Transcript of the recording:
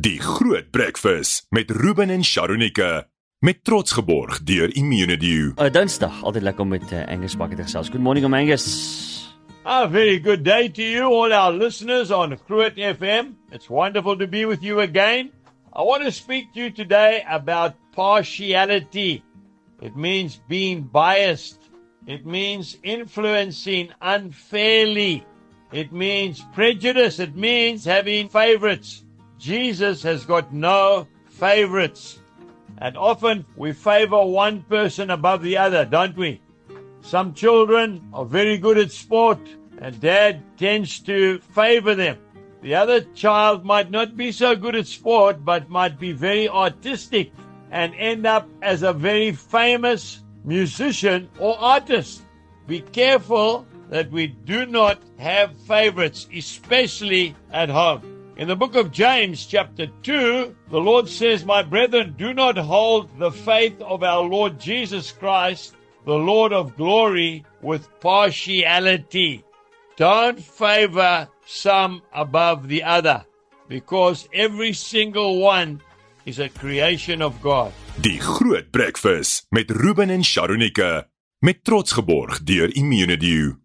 Die Groot Breakfast met Ruben en Sharonika met trots geborg deur Immunedio. Uh, Dinsdag, altyd lekker om met uh, Angus Bakker te gesels. Good morning, om Angus. A very good day to you, all our listeners on Groot FM. It's wonderful to be with you again. I want to speak to you today about partiality. It means being biased. It means influencing unfairly. It means prejudice. It means having favorites. Jesus has got no favorites. And often we favor one person above the other, don't we? Some children are very good at sport and dad tends to favor them. The other child might not be so good at sport but might be very artistic and end up as a very famous musician or artist. Be careful that we do not have favorites, especially at home. In the book of James, chapter 2, the Lord says, My brethren, do not hold the faith of our Lord Jesus Christ, the Lord of glory, with partiality. Don't favor some above the other, because every single one is a creation of God. Die Groot Breakfast met Ruben en Sharonika met trots geborg deur Immunedio.